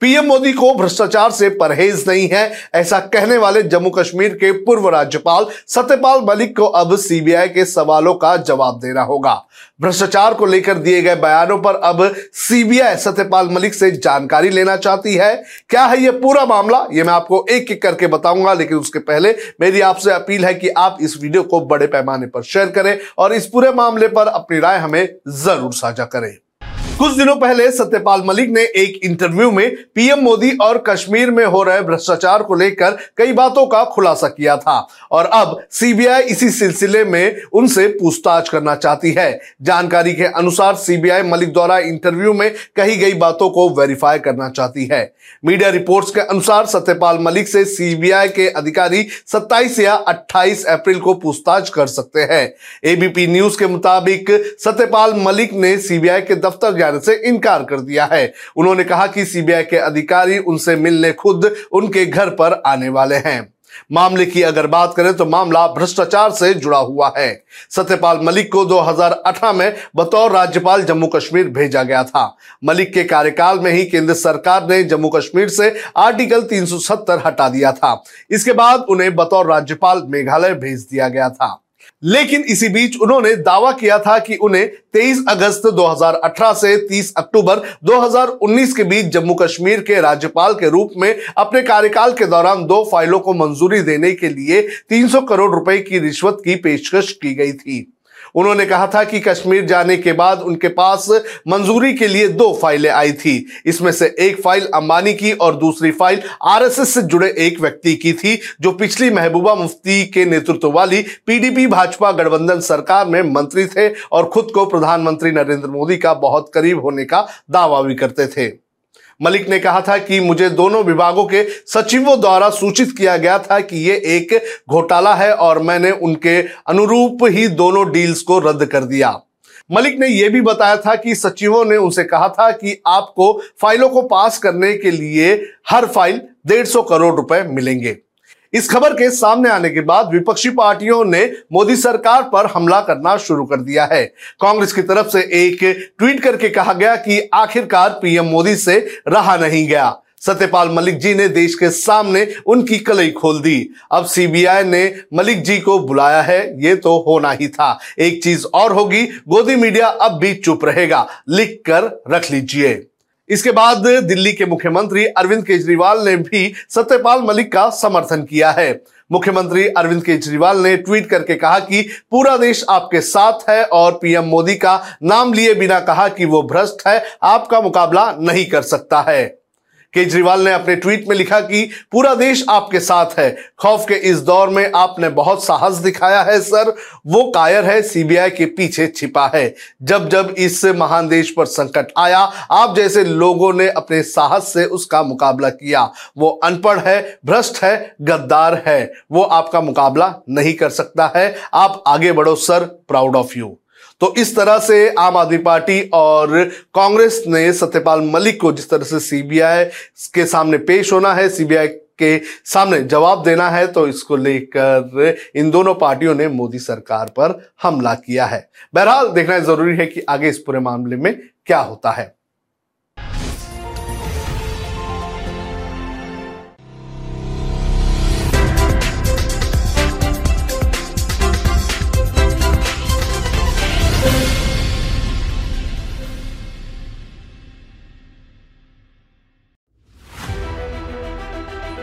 PM Modi को भ्रष्टाचार से परहेज नहीं है, ऐसा कहने वाले जम्मू कश्मीर के पूर्व राज्यपाल सत्यपाल मलिक को अब सीबीआई के सवालों का जवाब देना होगा। भ्रष्टाचार को लेकर दिए गए बयानों पर अब सीबीआई सत्यपाल मलिक से जानकारी लेना चाहती है। क्या है यह पूरा मामला? यह मैं आपको एक एक करके बताऊँगा, लेकिन उसके पहले मेरी आपसे अपील है कि आप इस वीडियो को बड़े पैमाने पर शेयर करें और इस पूरे मामले पर अपनी राय हमें ज़रूर साझा करें। कुछ दिनों पहले सत्यपाल मलिक ने एक इंटरव्यू में पीएम मोदी और कश्मीर में हो रहे भ्रष्टाचार को लेकर कई बातों का खुलासा किया था। और अब सीबीआई इसी सिलसिले में उनसे पूछताछ करना चाहती है। जानकारी के अनुसार सीबीआई मलिक द्वारा इंटरव्यू में कही गई बातों को वेरीफाई करना चाहती है। मीडिया रिपोर्ट्स के अनुसार सत्यपाल मलिक से सीबीआई के अधिकारी 27 या 28 अप्रैल को पूछताछ कर सकते हैं। एबीपी न्यूज़ के मुताबिक सत्यपाल मलिक ने सीबीआई के दफ्तर जाने से इनकार कर दिया है। उन्होंने कहा कि सीबीआई के अधिकारी उनसे मिलने खुद उनके घर पर आने वाले हैं। मामले की अगर बात करें तो मामला भ्रष्टाचार से जुड़ा हुआ है। सत्यपाल मलिक को 2018 में बतौर राज्यपाल जम्मू कश्मीर भेजा गया था। मलिक के कार्यकाल में ही केंद्र सरकार ने जम्मू कश्मीर से आर्टिकल 370 हटा दिया था। इसके बाद उन्हें बतौर राज्यपाल मेघालय भेज दिया गया था। लेकिन इसी बीच उन्होंने दावा किया था कि उन्हें 23 अगस्त 2018 से 30 अक्टूबर 2019 के बीच जम्मू कश्मीर के राज्यपाल के रूप में अपने कार्यकाल के दौरान दो फाइलों को मंजूरी देने के लिए 300 करोड़ रुपए की रिश्वत की पेशकश की गई थी। उन्होंने कहा था कि कश्मीर जाने के बाद उनके पास मंजूरी के लिए दो फाइलें आई थी। इसमें से एक फ़ाइल अंबानी की और दूसरी फ़ाइल आरएसएस से जुड़े एक व्यक्ति की थी, जो पिछली महबूबा मुफ्ती के नेतृत्व वाली पीडीपी भाजपा गठबंधन सरकार में मंत्री थे और खुद को प्रधानमंत्री नरेंद्र मोदी का बहुत करीब होने का दावा भी करते थे। मलिक ने कहा था कि मुझे दोनों विभागों के सचिवों द्वारा सूचित किया गया था कि ये एक घोटाला है और मैंने उनके अनुरूप ही दोनों डील्स को रद्द कर दिया। मलिक ने यह भी बताया था कि सचिवों ने उनसे कहा था कि आपको फाइलों को पास करने के लिए हर फ़ाइल डेढ़ सौ करोड़ रुपए मिलेंगे। इस खबर के सामने आने के बाद विपक्षी पार्टियों ने मोदी सरकार पर हमला करना शुरू कर दिया है। कांग्रेस की तरफ़ से एक ट्वीट करके कहा गया कि आखिरकार पीएम मोदी से रहा नहीं गया। सत्यपाल मलिक जी ने देश के सामने उनकी कलई खोल दी। अब सीबीआई ने मलिक जी को बुलाया है, ये तो होना ही था। एक चीज़ और होगी, गोदी मीडिया अब भी चुप रहेगा लिख कर रख लीजिए। इसके बाद दिल्ली के मुख्यमंत्री अरविंद केजरीवाल ने भी सत्यपाल मलिक का समर्थन किया है। मुख्यमंत्री अरविंद केजरीवाल ने ट्वीट करके कहा कि पूरा देश आपके साथ है और पीएम मोदी का नाम लिए बिना कहा कि वो भ्रष्ट है, आपका मुकाबला नहीं कर सकता है। केजरीवाल ने अपने ट्वीट में लिखा कि पूरा देश आपके साथ है। खौफ के इस दौर में आपने बहुत साहस दिखाया है, सर। वो कायर है, सीबीआई के पीछे छिपा है। जब जब इस महान देश पर संकट आया, आप जैसे लोगों ने अपने साहस से उसका मुकाबला किया। वो अनपढ़ है, भ्रष्ट है, गद्दार है। वो आपका मुकाबला नहीं कर सकता है। आप आगे बढ़ो, सर। Proud of you. तो इस तरह से आम आदमी पार्टी और कांग्रेस ने सत्यपाल मलिक को जिस तरह से सीबीआई के सामने पेश होना है, सीबीआई के सामने जवाब देना है तो इसको लेकर इन दोनों पार्टियों ने मोदी सरकार पर हमला किया है। बहरहाल देखना ज़रूरी है कि आगे इस पूरे मामले में क्या होता है।